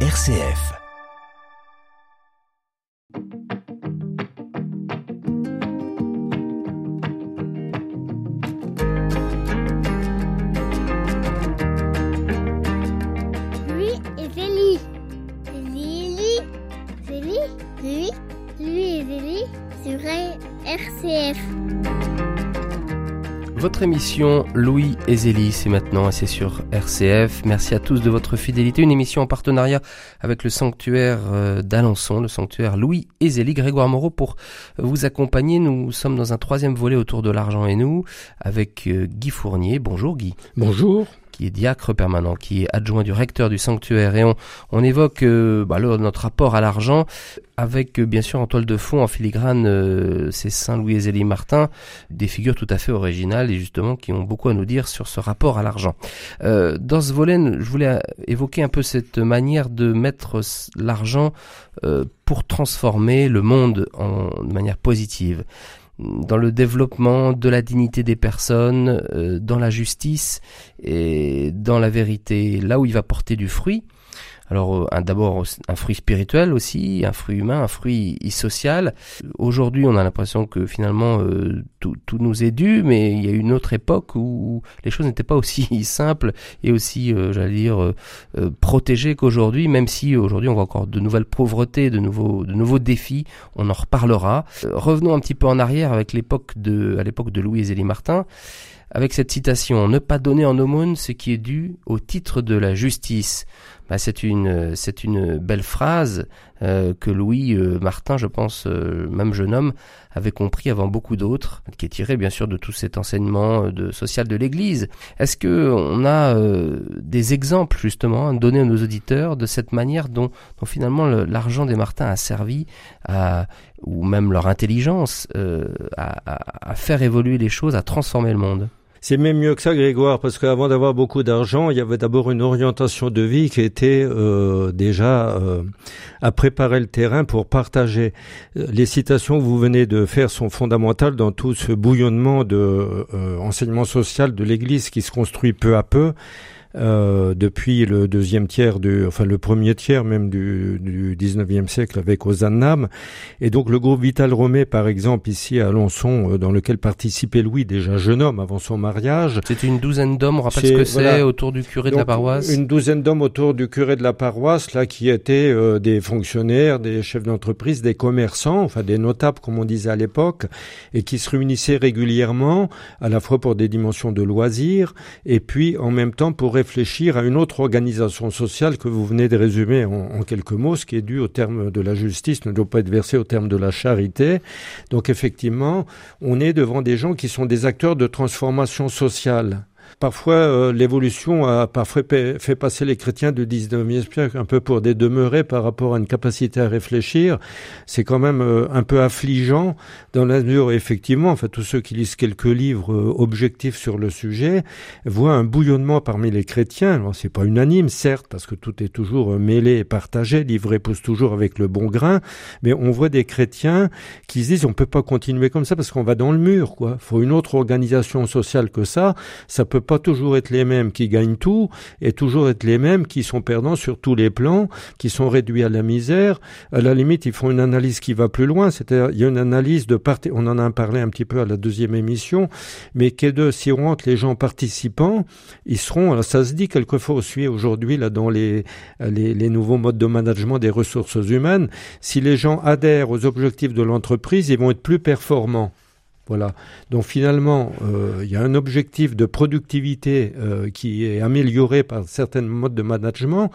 RCF. Votre émission Louis et Zélie, c'est maintenant, c'est sur RCF. Merci à tous de votre fidélité. Une émission en partenariat avec le sanctuaire euh, d'Alençon, le sanctuaire Louis et Zélie. Grégoire Moreau pour vous accompagner. Nous sommes dans un troisième volet autour de l'argent et nous, avec euh, Guy Fournier. Bonjour Guy. Bonjour. Qui est diacre permanent, qui est adjoint du recteur du sanctuaire. Et on, on évoque euh, bah, notre rapport à l'argent avec, euh, bien sûr, en toile de fond, en filigrane, euh, c'est Saint-Louis et Zélie Martin, des figures tout à fait originales et justement qui ont beaucoup à nous dire sur ce rapport à l'argent. Euh, dans ce volet, je voulais euh, évoquer un peu cette manière de mettre l'argent pour transformer le monde en, de manière positive dans le développement de la dignité des personnes, euh, dans la justice et dans la vérité, là où il va porter du fruit. Alors euh, d'abord un fruit spirituel aussi, un fruit humain, un fruit social. Aujourd'hui, on a l'impression que finalement euh, tout, tout nous est dû, mais il y a une autre époque où les choses n'étaient pas aussi simples et aussi, euh, j'allais dire, euh, protégées qu'aujourd'hui. Même si aujourd'hui on voit encore de nouvelles pauvretés, de nouveaux, de nouveaux défis, on en reparlera. Revenons un petit peu en arrière avec l'époque de, à l'époque de Louis Zélie Martin avec cette citation ne pas donner en aumône ce qui est dû au titre de la justice. Bah, c'est une belle phrase euh, que Louis euh, Martin, je pense, euh, même jeune homme, avait compris avant beaucoup d'autres, qui est tiré bien sûr de tout cet enseignement de social de l'Église. Est-ce que on a des exemples justement à donner à nos auditeurs de cette manière dont, finalement le- l'argent des Martins a servi ou même leur intelligence à- à faire évoluer les choses, à transformer le monde? C'est même mieux que ça, Grégoire, parce qu'avant d'avoir beaucoup d'argent, il y avait d'abord une orientation de vie qui était euh, déjà euh, à préparer le terrain pour partager. Euh, Les citations que vous venez de faire sont fondamentales dans tout ce bouillonnement de euh, enseignement social de l'Église qui se construit peu à peu. Euh, depuis le deuxième tiers du, enfin le premier tiers même du, du 19e siècle avec Ozannam. Et donc le groupe Vital Romé, par exemple, ici à Alençon, euh, dans lequel participait Louis, déjà jeune homme avant son mariage. C'est une douzaine d'hommes, on rappelle ce que c'est, voilà. autour du curé de la paroisse. Une douzaine d'hommes autour du curé de la paroisse, là, qui étaient euh, des fonctionnaires, des chefs d'entreprise, des commerçants, enfin des notables, comme on disait à l'époque, et qui se réunissaient régulièrement, à la fois pour des dimensions de loisirs, et puis en même temps pour réfléchir à une autre organisation sociale que vous venez de résumer en, en quelques mots, ce qui est dû au terme de la justice ne doit pas être versé au terme de la charité. Donc effectivement, on est devant des gens qui sont des acteurs de transformation sociale. Parfois, euh, l'évolution a parfois pa- fait passer les chrétiens du 19e siècle un peu pour des demeurés par rapport à une capacité à réfléchir. C'est quand même euh, un peu affligeant dans la mesure, effectivement, enfin, tous ceux qui lisent quelques livres euh, objectifs sur le sujet voient un bouillonnement parmi les chrétiens. Alors, c'est pas unanime, certes, parce que tout est toujours euh, mêlé et partagé, livré pousse toujours avec le bon grain, mais on voit des chrétiens qui se disent on peut pas continuer comme ça parce qu'on va dans le mur, quoi. Faut une autre organisation sociale que ça. Ça peut pas toujours être les mêmes qui gagnent tout et toujours être les mêmes qui sont perdants sur tous les plans, qui sont réduits à la misère. À la limite, ils font une analyse qui va plus loin. C'est-à-dire, il y a une analyse de part, on en a parlé un petit peu à la deuxième émission, mais qui est de, si on rentre les gens participants, ils seront, alors ça se dit quelquefois aussi aujourd'hui, là, dans les, les, les nouveaux modes de management des ressources humaines, si les gens adhèrent aux objectifs de l'entreprise, ils vont être plus performants. Voilà. Donc finalement, euh, il y a un objectif de productivité euh, qui est amélioré par certains modes de management,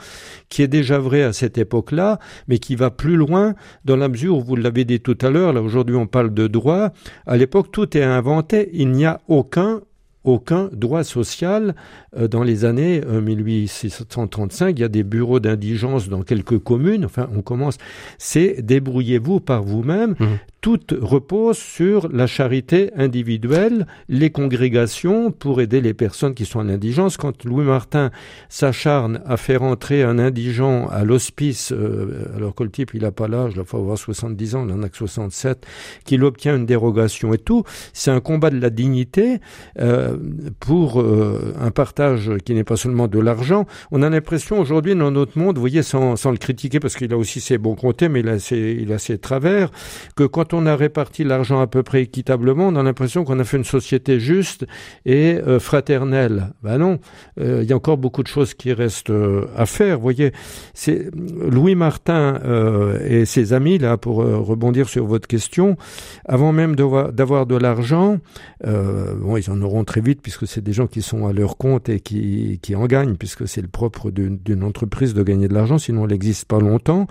qui est déjà vrai à cette époque-là, mais qui va plus loin dans la mesure où vous l'avez dit tout à l'heure. Là aujourd'hui, on parle de droit. À l'époque, tout est inventé. Il n'y a aucun aucun droit social euh, dans les années euh, 1835. Il y a des bureaux d'indigence dans quelques communes. Enfin, on commence. C'est débrouillez-vous par vous-même. Mhm. Tout repose sur la charité individuelle, les congrégations pour aider les personnes qui sont en indigence. Quand Louis Martin s'acharne à faire entrer un indigent à l'hospice, euh, alors que le type il a pas l'âge, il faut avoir 70 ans, il en a que 67, qu'il obtient une dérogation et tout, c'est un combat de la dignité euh, pour euh, un partage qui n'est pas seulement de l'argent. On a l'impression aujourd'hui dans notre monde, vous voyez, sans, sans le critiquer parce qu'il a aussi ses bons côtés, mais il a ses, il a ses travers, que quand on a réparti l'argent à peu près équitablement, on a l'impression qu'on a fait une société juste et euh, fraternelle. Ben non, euh, il y a encore beaucoup de choses qui restent euh, à faire. Vous voyez, c'est Louis Martin et ses amis là pour rebondir sur votre question. Avant même d'avoir de l'argent, bon, ils en auront très vite puisque c'est des gens qui sont à leur compte et qui, qui en gagnent puisque c'est le propre d'une entreprise de gagner de l'argent, sinon elle n'existe pas longtemps.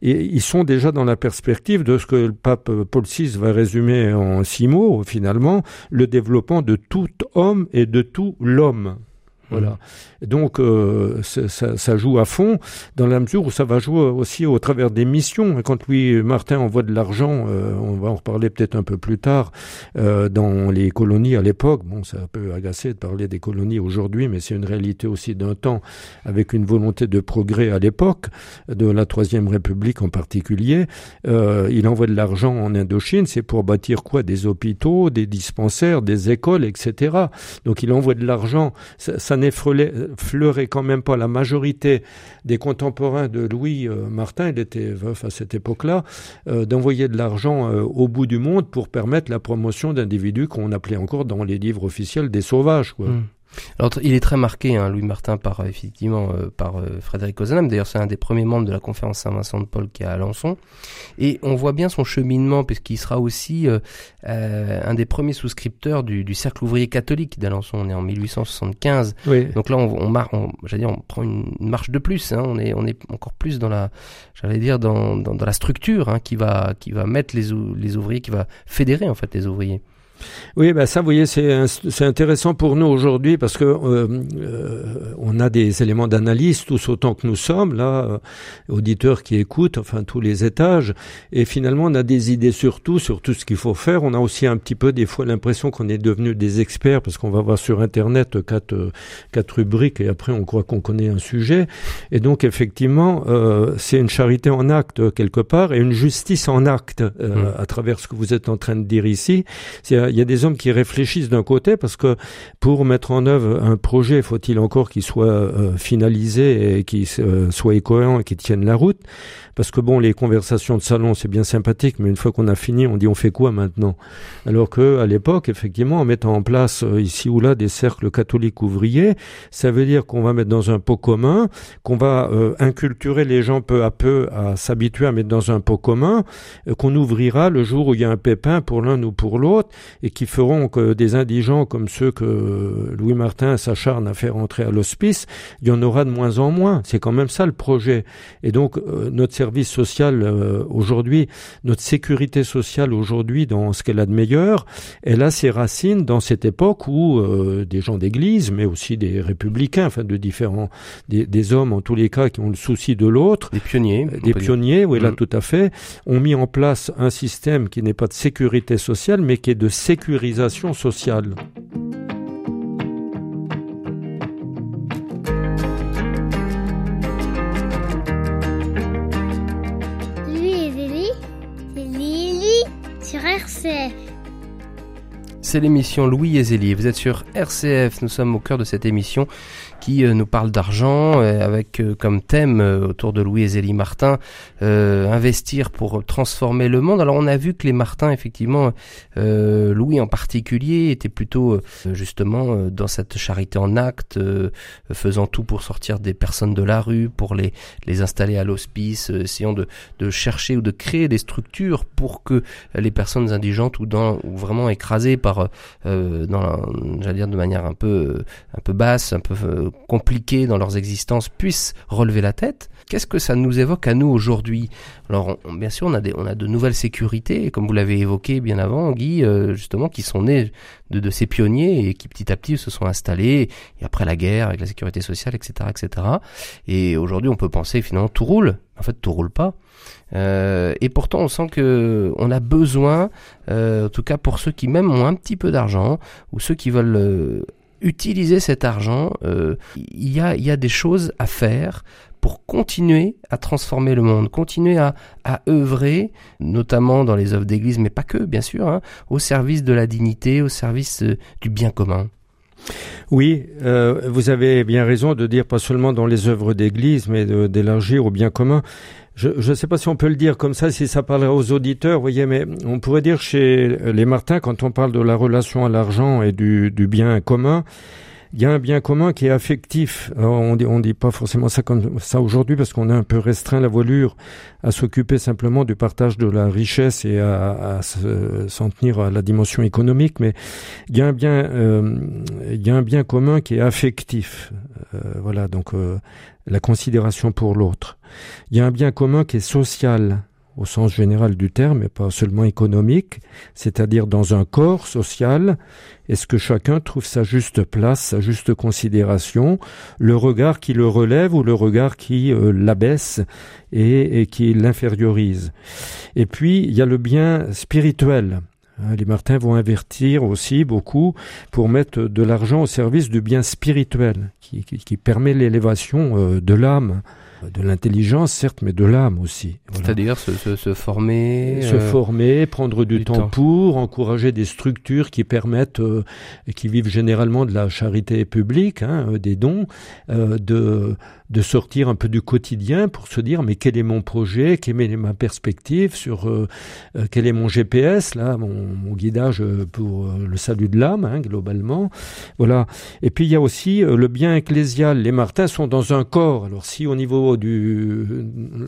Et ils sont déjà dans la perspective de ce que le pape Paul VI va résumer en six mots, finalement, le développement de tout homme et de tout l'homme. Voilà. Donc euh, ça, ça, joue à fond dans la mesure où ça va jouer aussi au travers des missions. Quand Louis Martin envoie de l'argent, euh, on va en reparler peut-être un peu plus tard, euh, dans les colonies à l'époque. Bon, ça peut agacer de parler des colonies aujourd'hui, mais c'est une réalité aussi d'un temps avec une volonté de progrès à l'époque de la Troisième République en particulier. Euh, il envoie de l'argent en Indochine, c'est pour bâtir quoi? Des hôpitaux, des dispensaires, des écoles, etc. Donc il envoie de l'argent. Ça, ça n'effleurait quand même pas la majorité des contemporains de Louis euh, Martin, il était veuf à cette époque-là, euh, d'envoyer de l'argent euh, au bout du monde pour permettre la promotion d'individus qu'on appelait encore dans les livres officiels des sauvages. Mmh. Alors, il est très marqué, hein, Louis Martin, par euh, effectivement euh, par euh, Frédéric Ozanam. D'ailleurs, c'est un des premiers membres de la conférence Saint-Vincent de Paul qui est à Alençon. Et on voit bien son cheminement, puisqu'il sera aussi un des premiers souscripteurs du, du Cercle ouvrier catholique d'Alençon. On est en 1875. Oui. Donc là, on, on, on, dire, on prend une, marche de plus. Hein. On est, on est encore plus dans la, j'allais dire, dans, dans, dans, la structure hein, qui va, qui va mettre les, les ouvriers, qui va fédérer en fait les ouvriers. Oui, ben ça, vous voyez, c'est c'est intéressant pour nous aujourd'hui parce que euh, euh, on a des éléments d'analyse tous autant que nous sommes là, euh, auditeurs qui écoutent, enfin tous les étages, et finalement on a des idées sur tout, sur tout ce qu'il faut faire. On a aussi un petit peu des fois l'impression qu'on est devenu des experts parce qu'on va voir sur internet quatre quatre rubriques et après on croit qu'on connaît un sujet. Et donc effectivement, c'est une charité en acte quelque part et une justice en acte mmh. à travers ce que vous êtes en train de dire ici. C'est il y a des hommes qui réfléchissent d'un côté parce que pour mettre en œuvre un projet, faut-il encore qu'il soit euh, finalisé et qu'il euh, soit cohérent et qu'il tienne la route? Parce que bon, les conversations de salon, c'est bien sympathique, mais une fois qu'on a fini, on dit on fait quoi maintenant? Alors que à l'époque, effectivement, en mettant en place euh, ici ou là des cercles catholiques ouvriers, ça veut dire qu'on va mettre dans un pot commun, qu'on va inculturer les gens peu à peu à s'habituer à mettre dans un pot commun, qu'on ouvrira le jour où il y a un pépin pour l'un ou pour l'autre, et qui feront que des indigents comme ceux que Louis Martin s'acharne à faire entrer à l'hospice, il y en aura de moins en moins. C'est quand même ça le projet. Et donc notre service social euh, aujourd'hui, notre sécurité sociale aujourd'hui dans ce qu'elle a de meilleur, elle a ses racines dans cette époque où euh, des gens d'église, mais aussi des républicains, enfin de différents, des, hommes en tous les cas qui ont le souci de l'autre, des pionniers, euh, des pionniers, oui là mm. tout à fait, ont mis en place un système qui n'est pas de sécurité sociale, mais qui est de sécurisation sociale. C'est l'émission Louis et Zélie. Vous êtes sur RCF. Nous sommes au cœur de cette émission qui euh, nous parle d'argent euh, avec euh, comme thème autour de Louis et Zélie Martin investir pour transformer le monde. Alors on a vu que les Martins effectivement Louis en particulier était plutôt justement dans cette charité en acte faisant tout pour sortir des personnes de la rue pour les les installer à l'hospice essayant de, de chercher ou de créer des structures pour que les personnes indigentes ou dans ou vraiment écrasées par dans j'allais dire de manière un peu un peu basse un peu compliquées dans leurs existences puissent relever la tête. Qu'est-ce que ça nous évoque à nous aujourd'hui? Alors, bien sûr, on a, des, on a de nouvelles sécurités, comme vous l'avez évoqué bien avant, Guy, euh, justement, qui sont nées de, ces pionniers et qui petit à petit se sont installés. Et après la guerre, avec la sécurité sociale, etc., etc. Et aujourd'hui, on peut penser finalement tout roule. En fait, tout roule pas. Euh, et pourtant, on sent que on a besoin, euh, en tout cas pour ceux qui même ont un petit peu d'argent ou ceux qui veulent utiliser cet argent, euh, il y a, des choses à faire pour continuer à transformer le monde, continuer à, à œuvrer, notamment dans les œuvres d'église, mais pas que, bien sûr, hein, au service de la dignité, au service euh, du bien commun. Oui, euh, vous avez bien raison de dire pas seulement dans les œuvres d'église, mais d'élargir au bien commun. Je ne sais pas si on peut le dire comme ça, si ça parlera aux auditeurs, vous voyez, mais on pourrait dire chez les Martins, quand on parle de la relation à l'argent et du, du bien commun, il y a un bien commun qui est affectif. on dit, on dit pas forcément ça comme ça aujourd'hui parce qu'on a un peu restreint la voilure à s'occuper simplement du partage de la richesse et à, s'en tenir à la dimension économique, mais il y a un bien, euh, il y a un bien commun qui est affectif. Euh, voilà, donc euh, la considération pour l'autre. Il y a un bien commun qui est social au sens général du terme, et pas seulement économique, c'est-à-dire dans un corps social, est-ce que chacun trouve sa juste place, sa juste considération, le regard qui le relève ou le regard qui euh, l'abaisse et, qui l'infériorise. Et puis, il y a le bien spirituel. Hein, les Martins vont invertir aussi beaucoup pour mettre de l'argent au service du bien spirituel, qui, qui, qui permet l'élévation euh, de l'âme de l'intelligence, certes, mais de l'âme aussi. Voilà. C'est-à-dire se, se, se, former Se euh, former, prendre du, du temps, temps, pour, encourager des structures qui permettent, euh, qui vivent généralement de la charité publique, hein, euh, des dons, euh, de de sortir un peu du quotidien pour se dire mais quel est mon projet, quelle est ma perspective sur euh, euh, quel est mon GPS là, mon, mon guidage pour euh, le salut de l'âme hein, globalement. Voilà. Et puis il y a aussi euh, le bien ecclésial. Les Martins sont dans un corps. Alors si au niveau du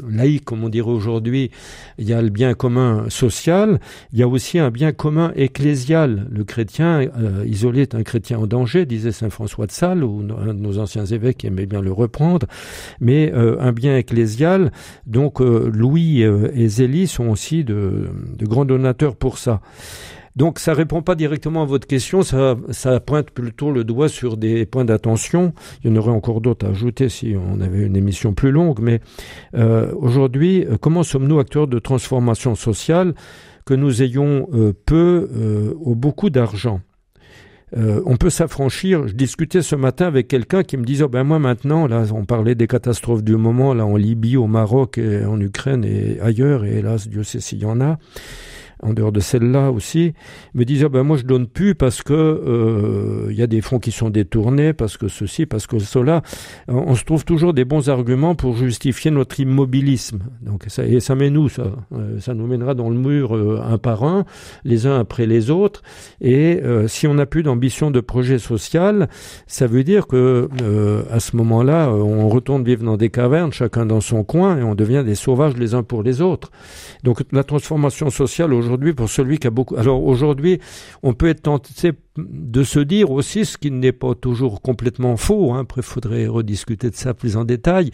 laïque comme on dirait aujourd'hui, il y a le bien commun social, il y a aussi un bien commun ecclésial. Le chrétien euh, isolé est un chrétien en danger, disait saint François de Sales ou un de nos anciens évêques aimait bien le reprendre mais euh, un bien ecclésial. Donc euh, Louis euh, et Zélie sont aussi de, grands donateurs pour ça. Donc ça répond pas directement à votre question, ça, pointe plutôt le doigt sur des points d'attention. Il y en aurait encore d'autres à ajouter si on avait une émission plus longue, mais aujourd'hui, comment sommes-nous acteurs de transformation sociale? Que nous ayons peu ou beaucoup d'argent? Euh, on peut s'affranchir. Je discutais ce matin avec quelqu'un qui me disait, oh ben moi maintenant, là, on parlait des catastrophes du moment, là, en Libye, au Maroc, et en Ukraine et ailleurs, et hélas, Dieu sait s'il y en a en dehors de celle-là aussi, me disait ben moi je donne plus parce que euh, il y a des fonds qui sont détournés, parce que ceci, parce que cela. On se trouve toujours des bons arguments pour justifier notre immobilisme. Donc ça, et ça met nous, ça, euh, ça nous mènera dans le mur euh, un par un, les uns après les autres. Et si on n'a plus d'ambition de projet social, ça veut dire que à ce moment-là, on retourne vivre dans des cavernes, chacun dans son coin, et on devient des sauvages les uns pour les autres. Donc la transformation sociale aujourd'hui pour celui qui a beaucoup. Alors aujourd'hui, on peut être tenté de se dire aussi, ce qui n'est pas toujours complètement faux, hein, après il faudrait rediscuter de ça plus en détail,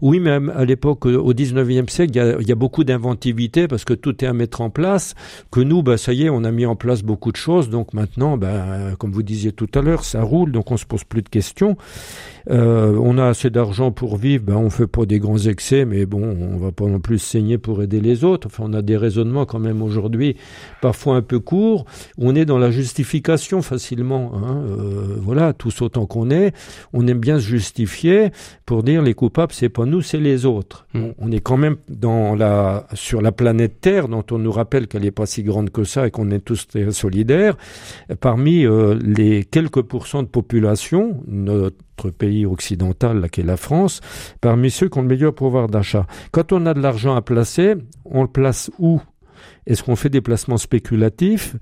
oui, même à l'époque, au 19e siècle, il y a, beaucoup d'inventivité parce que tout est à mettre en place, que nous, bah, ça y est, on a mis en place beaucoup de choses, donc maintenant, bah, comme vous disiez tout à l'heure, ça roule, donc on se pose plus de questions. Euh, on a assez d'argent pour vivre, ben on fait pas des grands excès, mais bon, on va pas non plus saigner pour aider les autres. Enfin, on a des raisonnements quand même aujourd'hui, parfois un peu courts. On est dans la justification facilement. Hein. Euh, voilà, tous autant qu'on est, on aime bien se justifier pour dire les coupables, c'est pas nous, c'est les autres. Mmh. On, on, est quand même dans la sur la planète Terre, dont on nous rappelle qu'elle est pas si grande que ça et qu'on est tous très solidaires. Parmi euh, les quelques pourcents de population, notre pays occidental, là, qui est la France, parmi ceux qui ont le meilleur pouvoir d'achat. Quand on a de l'argent à placer, on le place où? Est-ce qu'on fait des placements spéculatifs?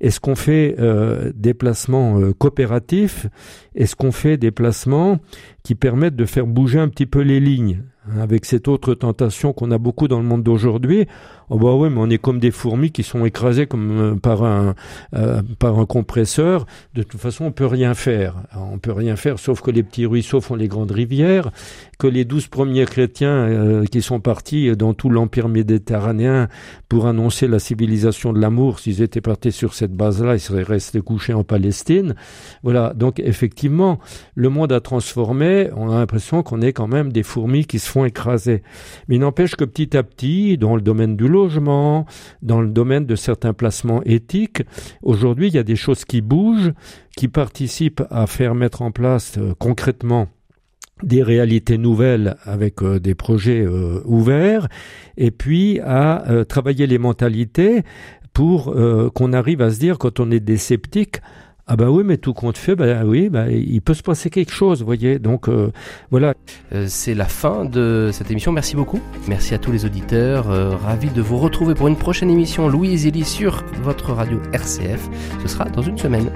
Est-ce qu'on fait euh, des placements euh, coopératifs? Est-ce qu'on fait des placements qui permettent de faire bouger un petit peu les lignes? Avec cette autre tentation qu'on a beaucoup dans le monde d'aujourd'hui. Oh bah ouais, mais on est comme des fourmis qui sont écrasées comme euh, par un euh, par un compresseur. De toute façon, on peut rien faire. on peut rien faire, sauf que les petits ruisseaux font les grandes rivières, que les douze premiers chrétiens euh, qui sont partis dans tout l'empire méditerranéen pour annoncer la civilisation de l'amour, s'ils étaient partis sur cette base-là, ils seraient restés couchés en Palestine. Voilà. Donc effectivement, le monde a transformé. On a l'impression qu'on est quand même des fourmis qui se font écraser. Mais il n'empêche que petit à petit, dans le domaine du logement, dans le domaine de certains placements éthiques, aujourd'hui, il y a des choses qui bougent, qui participent à faire mettre en place euh, concrètement des réalités nouvelles avec euh, des projets euh, ouverts, et puis à travailler les mentalités pour qu'on arrive à se dire, quand on est des sceptiques, ah bah oui, mais tout compte fait, bah oui, bah, il peut se passer quelque chose, vous voyez. Donc euh, voilà. Euh, c'est la fin de cette émission. Merci beaucoup. Merci à tous les auditeurs. Euh, ravi de vous retrouver pour une prochaine émission Louise Elie sur votre radio RCF. Ce sera dans une semaine.